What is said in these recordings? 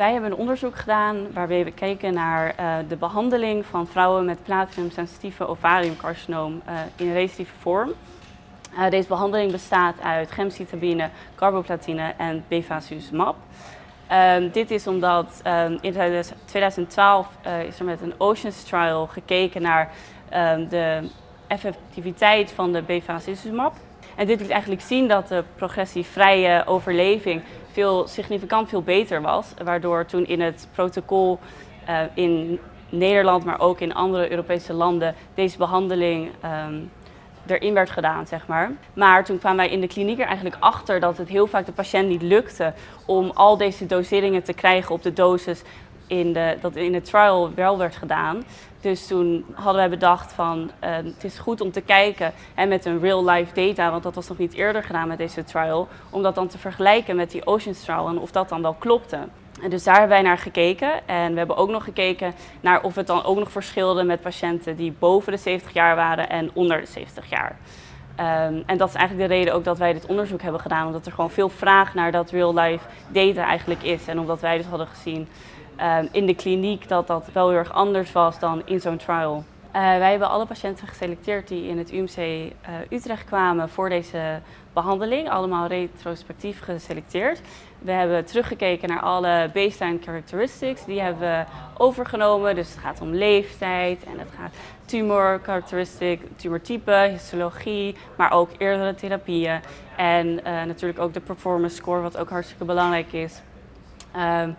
Wij hebben een onderzoek gedaan waarbij we keken naar uh, de behandeling van vrouwen met platinum-sensitieve ovariumcarcinoom uh, in recidieve vorm. Uh, deze behandeling bestaat uit gemcitabine, carboplatine en bevacizumab. Um, dit is omdat um, in 2012 is er met een Oceans Trial gekeken naar um, de effectiviteit van de bevacizumab. En dit liet eigenlijk zien dat de progressievrije overleving veel, significant veel beter was. Waardoor toen in het protocol uh, in Nederland, maar ook in andere Europese landen, deze behandeling um, erin werd gedaan, zeg maar. Maar toen kwamen wij in de kliniek er eigenlijk achter dat het heel vaak de patiënt niet lukte om al deze doseringen te krijgen op de dosis in dat in de trial wel werd gedaan. Dus toen hadden wij bedacht van uh, het is goed om te kijken en met een real life data, want dat was nog niet eerder gedaan met deze trial, om dat dan te vergelijken met die Oceans trial en of dat dan wel klopte. En dus daar hebben wij naar gekeken en we hebben ook nog gekeken naar of het dan ook nog verschilde met patiënten die boven de 70 jaar waren en onder de 70 jaar. Um, en dat is eigenlijk de reden ook dat wij dit onderzoek hebben gedaan, omdat er gewoon veel vraag naar dat real life data eigenlijk is en omdat wij dus hadden gezien um, in de kliniek dat dat wel heel erg anders was dan in zo'n trial. Uh, wij hebben alle patiënten geselecteerd die in het UMC uh, Utrecht kwamen voor deze behandeling, allemaal retrospectief geselecteerd. We hebben teruggekeken naar alle baseline characteristics, die hebben we overgenomen. Dus het gaat om leeftijd en het gaat tumor characteristic, tumortype, histologie, maar ook eerdere therapieën. En uh, natuurlijk ook de performance score, wat ook hartstikke belangrijk is. Um,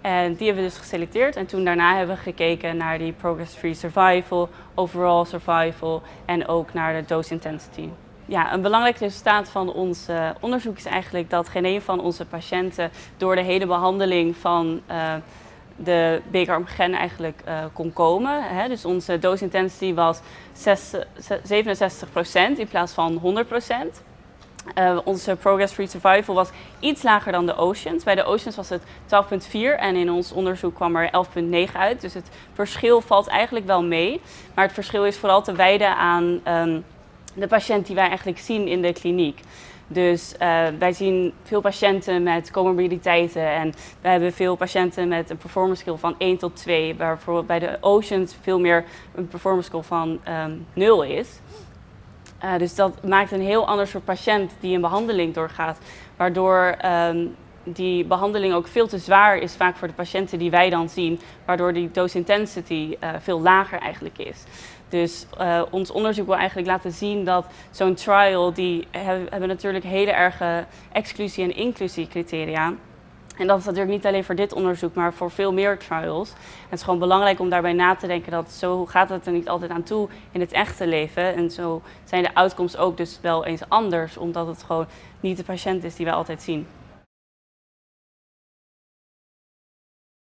en die hebben we dus geselecteerd. En toen daarna hebben we gekeken naar die progress-free survival, overall survival en ook naar de dose intensity. Ja, een belangrijk resultaat van ons uh, onderzoek is eigenlijk dat geen een van onze patiënten door de hele behandeling van uh, de BKRM-gen eigenlijk uh, kon komen. Hè. Dus onze dose intensity was 6, 67% in plaats van 100%. Uh, onze Progress Free Survival was iets lager dan de Oceans. Bij de Oceans was het 12,4 en in ons onderzoek kwam er 11,9 uit. Dus het verschil valt eigenlijk wel mee. Maar het verschil is vooral te wijden aan um, de patiënt die wij eigenlijk zien in de kliniek. Dus uh, wij zien veel patiënten met comorbiditeiten en wij hebben veel patiënten met een performance skill van 1 tot 2, waar bijvoorbeeld bij de Oceans veel meer een performance skill van um, 0 is. Uh, dus dat maakt een heel ander soort patiënt die een behandeling doorgaat. Waardoor um, die behandeling ook veel te zwaar is vaak voor de patiënten die wij dan zien. Waardoor die dose intensity uh, veel lager eigenlijk is. Dus uh, ons onderzoek wil eigenlijk laten zien dat zo'n trial, die hebben natuurlijk hele erge exclusie- en inclusiecriteria. En dat is natuurlijk niet alleen voor dit onderzoek, maar voor veel meer trials. Het is gewoon belangrijk om daarbij na te denken dat zo gaat het er niet altijd aan toe in het echte leven. En zo zijn de outcomes ook dus wel eens anders, omdat het gewoon niet de patiënt is die wij altijd zien.